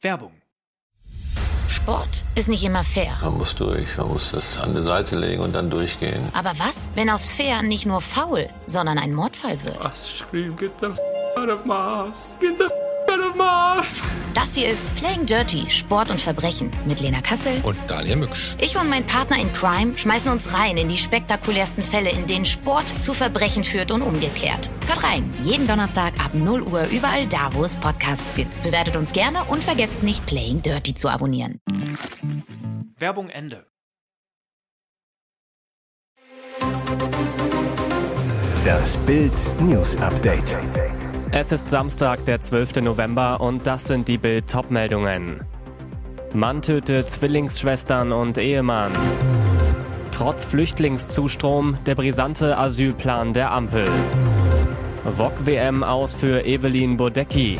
Werbung. Sport ist nicht immer fair. Man muss durch, man muss das an die Seite legen und dann durchgehen. Aber was, wenn aus fair nicht nur faul, sondern ein Mordfall wird? Was scream, get the f out of Mars, get the f Mars. Das hier ist Playing Dirty, Sport und Verbrechen mit Lena Kassel und Daniel Mücksch. Ich und mein Partner in Crime schmeißen uns rein in die spektakulärsten Fälle, in denen Sport zu Verbrechen führt und umgekehrt. Hört rein, jeden Donnerstag ab 0 Uhr überall da, wo es Podcasts gibt. Bewertet uns gerne und vergesst nicht Playing Dirty zu abonnieren. Werbung Ende. Das Bild News Update. Es ist Samstag, der 12. November und das sind die Bild Topmeldungen. Mann tötet Zwillingsschwestern und Ehemann. Trotz Flüchtlingszustrom der brisante Asylplan der Ampel. VOG WM aus für Evelyn Bodecki.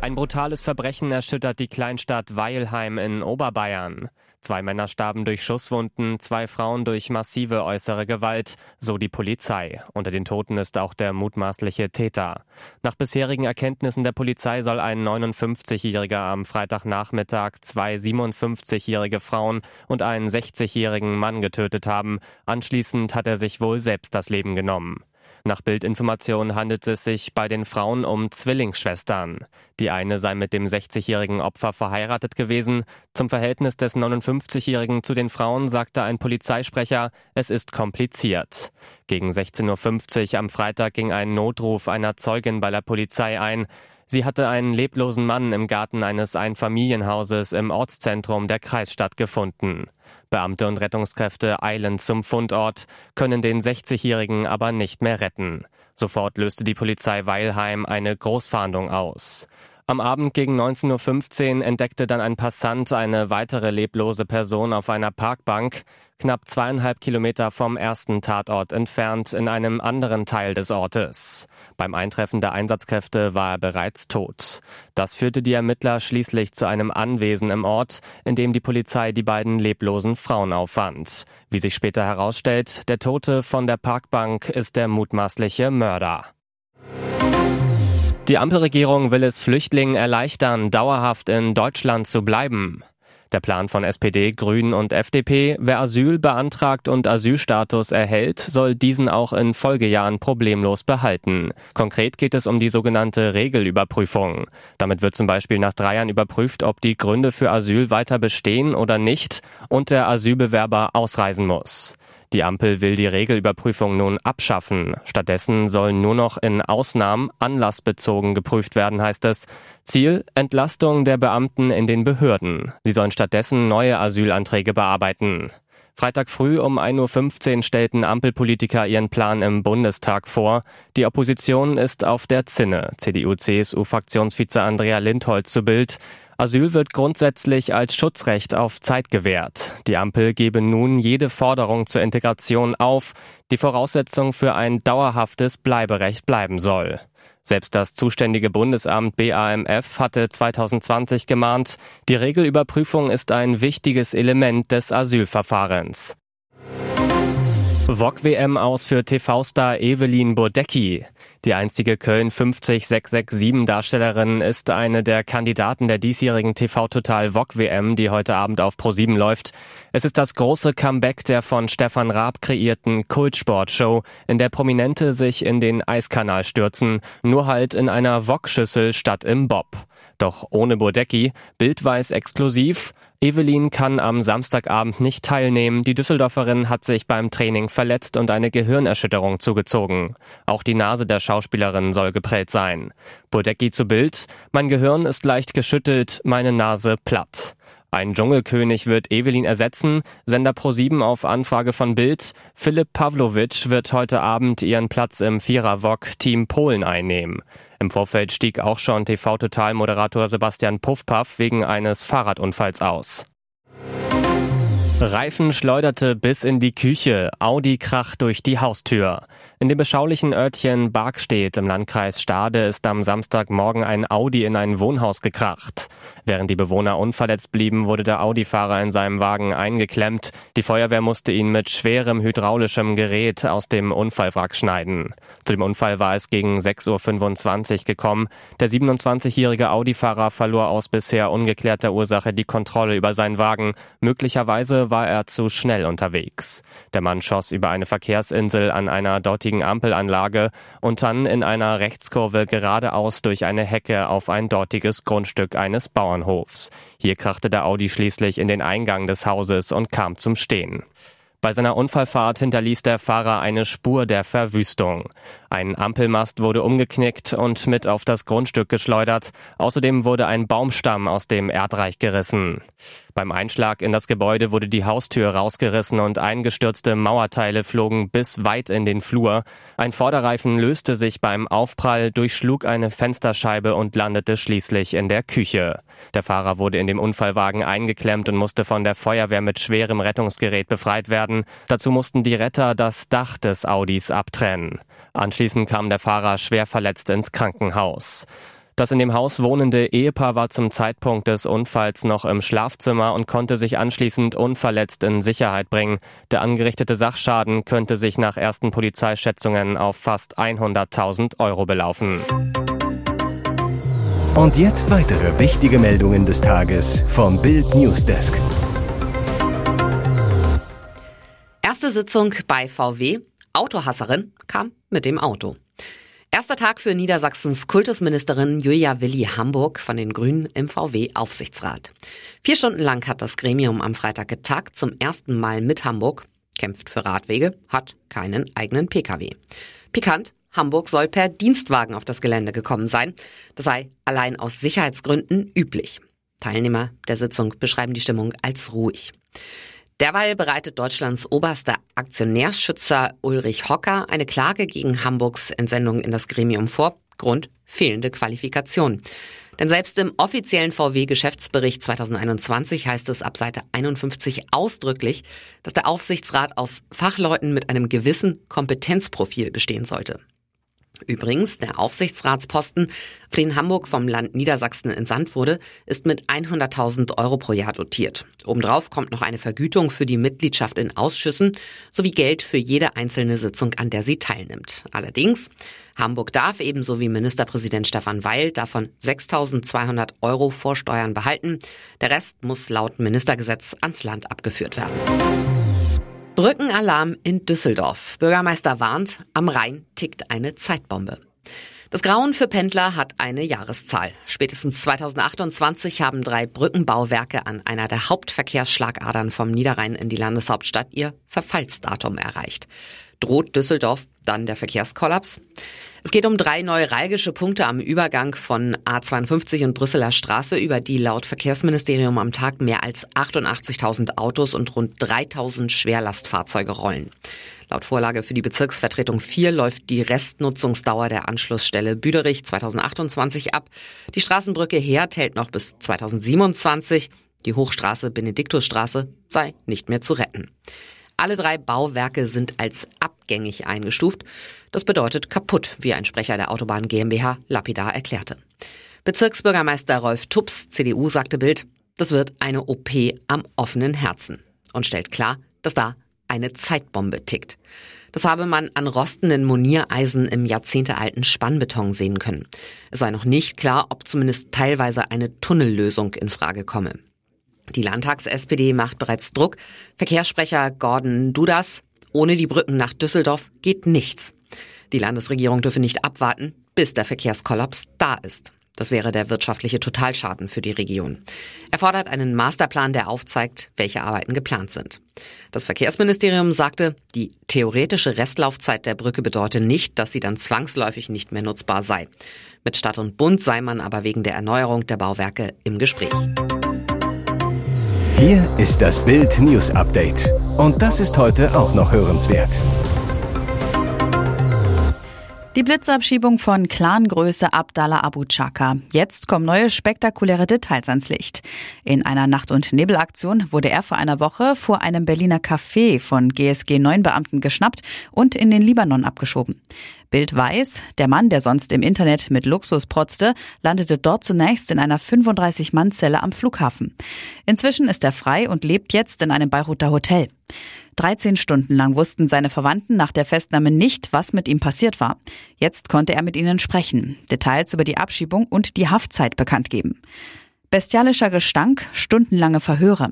Ein brutales Verbrechen erschüttert die Kleinstadt Weilheim in Oberbayern. Zwei Männer starben durch Schusswunden, zwei Frauen durch massive äußere Gewalt, so die Polizei. Unter den Toten ist auch der mutmaßliche Täter. Nach bisherigen Erkenntnissen der Polizei soll ein 59-Jähriger am Freitagnachmittag zwei 57-jährige Frauen und einen 60-jährigen Mann getötet haben. Anschließend hat er sich wohl selbst das Leben genommen. Nach Bildinformationen handelt es sich bei den Frauen um Zwillingsschwestern. Die eine sei mit dem 60-jährigen Opfer verheiratet gewesen. Zum Verhältnis des 59-jährigen zu den Frauen sagte ein Polizeisprecher, es ist kompliziert. Gegen 16.50 Uhr am Freitag ging ein Notruf einer Zeugin bei der Polizei ein. Sie hatte einen leblosen Mann im Garten eines Einfamilienhauses im Ortszentrum der Kreisstadt gefunden. Beamte und Rettungskräfte eilen zum Fundort, können den 60-Jährigen aber nicht mehr retten. Sofort löste die Polizei Weilheim eine Großfahndung aus. Am Abend gegen 19.15 Uhr entdeckte dann ein Passant eine weitere leblose Person auf einer Parkbank, knapp zweieinhalb Kilometer vom ersten Tatort entfernt in einem anderen Teil des Ortes. Beim Eintreffen der Einsatzkräfte war er bereits tot. Das führte die Ermittler schließlich zu einem Anwesen im Ort, in dem die Polizei die beiden leblosen Frauen auffand. Wie sich später herausstellt, der Tote von der Parkbank ist der mutmaßliche Mörder. Die Ampelregierung will es Flüchtlingen erleichtern, dauerhaft in Deutschland zu bleiben. Der Plan von SPD, Grünen und FDP, wer Asyl beantragt und Asylstatus erhält, soll diesen auch in Folgejahren problemlos behalten. Konkret geht es um die sogenannte Regelüberprüfung. Damit wird zum Beispiel nach drei Jahren überprüft, ob die Gründe für Asyl weiter bestehen oder nicht und der Asylbewerber ausreisen muss. Die Ampel will die Regelüberprüfung nun abschaffen. Stattdessen sollen nur noch in Ausnahmen anlassbezogen geprüft werden, heißt es. Ziel Entlastung der Beamten in den Behörden. Sie sollen stattdessen neue Asylanträge bearbeiten. Freitag früh um 1.15 Uhr stellten Ampelpolitiker ihren Plan im Bundestag vor. Die Opposition ist auf der Zinne. CDU-CSU-Fraktionsvize Andrea Lindholz zu Bild. Asyl wird grundsätzlich als Schutzrecht auf Zeit gewährt. Die Ampel gebe nun jede Forderung zur Integration auf, die Voraussetzung für ein dauerhaftes Bleiberecht bleiben soll. Selbst das zuständige Bundesamt BAMF hatte 2020 gemahnt, die Regelüberprüfung ist ein wichtiges Element des Asylverfahrens. VOG-WM aus für TV-Star Evelyn Bodecki. Die einzige Köln 50667 Darstellerin ist eine der Kandidaten der diesjährigen TV Total VOG WM, die heute Abend auf Pro7 läuft. Es ist das große Comeback der von Stefan Raab kreierten Kultsportshow, in der Prominente sich in den Eiskanal stürzen, nur halt in einer VOG-Schüssel statt im Bob. Doch ohne Bodecki, Bild weiß exklusiv, Evelyn kann am Samstagabend nicht teilnehmen. Die Düsseldorferin hat sich beim Training verletzt und eine Gehirnerschütterung zugezogen. Auch die Nase der Schauspielerin soll geprellt sein. Bodecki zu Bild, mein Gehirn ist leicht geschüttelt, meine Nase platt. Ein Dschungelkönig wird Evelyn ersetzen. Sender Pro7 auf Anfrage von Bild. Philipp Pawlowitsch wird heute Abend ihren Platz im Vierer-Wok Team Polen einnehmen. Im Vorfeld stieg auch schon TV-Total-Moderator Sebastian Puffpaff wegen eines Fahrradunfalls aus. Reifen schleuderte bis in die Küche, Audi krach durch die Haustür. In dem beschaulichen Örtchen Bargstedt im Landkreis Stade ist am Samstagmorgen ein Audi in ein Wohnhaus gekracht. Während die Bewohner unverletzt blieben, wurde der Audi-Fahrer in seinem Wagen eingeklemmt. Die Feuerwehr musste ihn mit schwerem hydraulischem Gerät aus dem Unfallwrack schneiden. Zu dem Unfall war es gegen 6.25 Uhr gekommen. Der 27-jährige Audi-Fahrer verlor aus bisher ungeklärter Ursache die Kontrolle über seinen Wagen. Möglicherweise war er zu schnell unterwegs. Der Mann schoss über eine Verkehrsinsel an einer dortigen Ampelanlage und dann in einer Rechtskurve geradeaus durch eine Hecke auf ein dortiges Grundstück eines Bauernhofs. Hier krachte der Audi schließlich in den Eingang des Hauses und kam zum Stehen. Bei seiner Unfallfahrt hinterließ der Fahrer eine Spur der Verwüstung. Ein Ampelmast wurde umgeknickt und mit auf das Grundstück geschleudert. Außerdem wurde ein Baumstamm aus dem Erdreich gerissen. Beim Einschlag in das Gebäude wurde die Haustür rausgerissen und eingestürzte Mauerteile flogen bis weit in den Flur. Ein Vorderreifen löste sich beim Aufprall, durchschlug eine Fensterscheibe und landete schließlich in der Küche. Der Fahrer wurde in dem Unfallwagen eingeklemmt und musste von der Feuerwehr mit schwerem Rettungsgerät befreit werden. Dazu mussten die Retter das Dach des Audis abtrennen. Anschließend kam der Fahrer schwer verletzt ins Krankenhaus. Das in dem Haus wohnende Ehepaar war zum Zeitpunkt des Unfalls noch im Schlafzimmer und konnte sich anschließend unverletzt in Sicherheit bringen. Der angerichtete Sachschaden könnte sich nach ersten Polizeischätzungen auf fast 100.000 Euro belaufen. Und jetzt weitere wichtige Meldungen des Tages vom Bild Newsdesk. Erste Sitzung bei VW. Autohasserin kam mit dem Auto. Erster Tag für Niedersachsens Kultusministerin Julia Willi Hamburg von den Grünen im VW-Aufsichtsrat. Vier Stunden lang hat das Gremium am Freitag getagt, zum ersten Mal mit Hamburg, kämpft für Radwege, hat keinen eigenen Pkw. Pikant, Hamburg soll per Dienstwagen auf das Gelände gekommen sein. Das sei allein aus Sicherheitsgründen üblich. Teilnehmer der Sitzung beschreiben die Stimmung als ruhig. Derweil bereitet Deutschlands oberster Aktionärsschützer Ulrich Hocker eine Klage gegen Hamburgs Entsendung in das Gremium vor. Grund fehlende Qualifikation. Denn selbst im offiziellen VW-Geschäftsbericht 2021 heißt es ab Seite 51 ausdrücklich, dass der Aufsichtsrat aus Fachleuten mit einem gewissen Kompetenzprofil bestehen sollte. Übrigens, der Aufsichtsratsposten, auf den Hamburg vom Land Niedersachsen entsandt wurde, ist mit 100.000 Euro pro Jahr dotiert. Obendrauf kommt noch eine Vergütung für die Mitgliedschaft in Ausschüssen sowie Geld für jede einzelne Sitzung, an der sie teilnimmt. Allerdings, Hamburg darf ebenso wie Ministerpräsident Stefan Weil davon 6.200 Euro vor Steuern behalten. Der Rest muss laut Ministergesetz ans Land abgeführt werden. Brückenalarm in Düsseldorf. Bürgermeister warnt, am Rhein tickt eine Zeitbombe. Das Grauen für Pendler hat eine Jahreszahl. Spätestens 2028 haben drei Brückenbauwerke an einer der Hauptverkehrsschlagadern vom Niederrhein in die Landeshauptstadt ihr Verfallsdatum erreicht. Droht Düsseldorf dann der Verkehrskollaps? Es geht um drei neuralgische Punkte am Übergang von A52 und Brüsseler Straße, über die laut Verkehrsministerium am Tag mehr als 88.000 Autos und rund 3.000 Schwerlastfahrzeuge rollen. Laut Vorlage für die Bezirksvertretung 4 läuft die Restnutzungsdauer der Anschlussstelle Büderich 2028 ab. Die Straßenbrücke Herd hält noch bis 2027. Die Hochstraße Benediktusstraße sei nicht mehr zu retten. Alle drei Bauwerke sind als abgängig eingestuft. Das bedeutet kaputt, wie ein Sprecher der Autobahn GmbH lapidar erklärte. Bezirksbürgermeister Rolf Tups, CDU, sagte Bild, das wird eine OP am offenen Herzen und stellt klar, dass da eine Zeitbombe tickt. Das habe man an rostenden Moniereisen im jahrzehntealten Spannbeton sehen können. Es sei noch nicht klar, ob zumindest teilweise eine Tunnellösung in Frage komme. Die Landtags-SPD macht bereits Druck. Verkehrssprecher Gordon Dudas, ohne die Brücken nach Düsseldorf geht nichts. Die Landesregierung dürfe nicht abwarten, bis der Verkehrskollaps da ist. Das wäre der wirtschaftliche Totalschaden für die Region. Er fordert einen Masterplan, der aufzeigt, welche Arbeiten geplant sind. Das Verkehrsministerium sagte, die theoretische Restlaufzeit der Brücke bedeute nicht, dass sie dann zwangsläufig nicht mehr nutzbar sei. Mit Stadt und Bund sei man aber wegen der Erneuerung der Bauwerke im Gespräch. Hier ist das Bild News Update. Und das ist heute auch noch hörenswert. Die Blitzabschiebung von Clangröße Abdallah Abu Chaka. Jetzt kommen neue spektakuläre Details ans Licht. In einer Nacht- und Nebelaktion wurde er vor einer Woche vor einem Berliner Café von GSG 9 Beamten geschnappt und in den Libanon abgeschoben. Bild weiß, der Mann, der sonst im Internet mit Luxus protzte, landete dort zunächst in einer 35-Mann-Zelle am Flughafen. Inzwischen ist er frei und lebt jetzt in einem Beiruter Hotel. 13 Stunden lang wussten seine Verwandten nach der Festnahme nicht, was mit ihm passiert war. Jetzt konnte er mit ihnen sprechen, Details über die Abschiebung und die Haftzeit bekannt geben. Bestialischer Gestank, stundenlange Verhöre.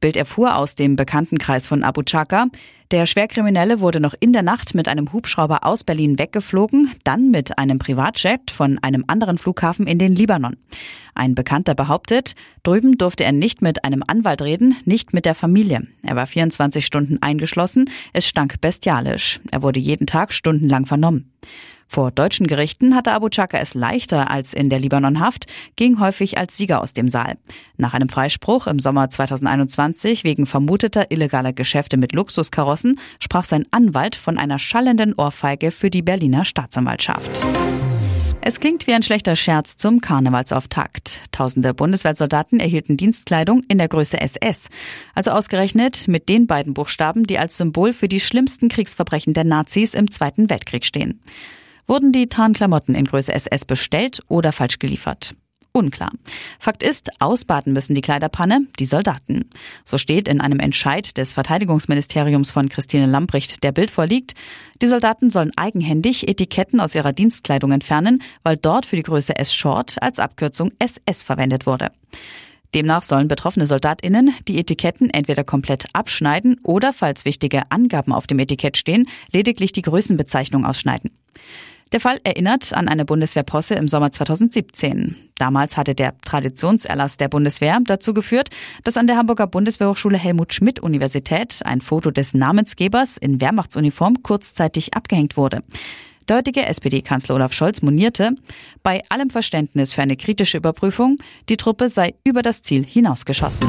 Bild erfuhr aus dem Bekanntenkreis von Abu Chaka, der Schwerkriminelle wurde noch in der Nacht mit einem Hubschrauber aus Berlin weggeflogen, dann mit einem Privatjet von einem anderen Flughafen in den Libanon. Ein Bekannter behauptet, drüben durfte er nicht mit einem Anwalt reden, nicht mit der Familie. Er war 24 Stunden eingeschlossen, es stank bestialisch. Er wurde jeden Tag stundenlang vernommen. Vor deutschen Gerichten hatte Abu Chaka es leichter als in der Libanonhaft, ging häufig als Sieger aus dem Saal. Nach einem Freispruch im Sommer 2021 wegen vermuteter illegaler Geschäfte mit Luxuskarossen sprach sein Anwalt von einer schallenden Ohrfeige für die Berliner Staatsanwaltschaft. Es klingt wie ein schlechter Scherz zum Karnevalsauftakt. Tausende Bundeswehrsoldaten erhielten Dienstkleidung in der Größe SS. Also ausgerechnet mit den beiden Buchstaben, die als Symbol für die schlimmsten Kriegsverbrechen der Nazis im Zweiten Weltkrieg stehen. Wurden die Tarnklamotten in Größe SS bestellt oder falsch geliefert? Unklar. Fakt ist, ausbaden müssen die Kleiderpanne die Soldaten. So steht in einem Entscheid des Verteidigungsministeriums von Christine Lamprecht, der Bild vorliegt. Die Soldaten sollen eigenhändig Etiketten aus ihrer Dienstkleidung entfernen, weil dort für die Größe S-Short als Abkürzung SS verwendet wurde. Demnach sollen betroffene SoldatInnen die Etiketten entweder komplett abschneiden oder, falls wichtige Angaben auf dem Etikett stehen, lediglich die Größenbezeichnung ausschneiden. Der Fall erinnert an eine Bundeswehrposse im Sommer 2017. Damals hatte der Traditionserlass der Bundeswehr dazu geführt, dass an der Hamburger Bundeswehrhochschule Helmut Schmidt Universität ein Foto des Namensgebers in Wehrmachtsuniform kurzzeitig abgehängt wurde. Der heutige SPD-Kanzler Olaf Scholz monierte, bei allem Verständnis für eine kritische Überprüfung, die Truppe sei über das Ziel hinausgeschossen.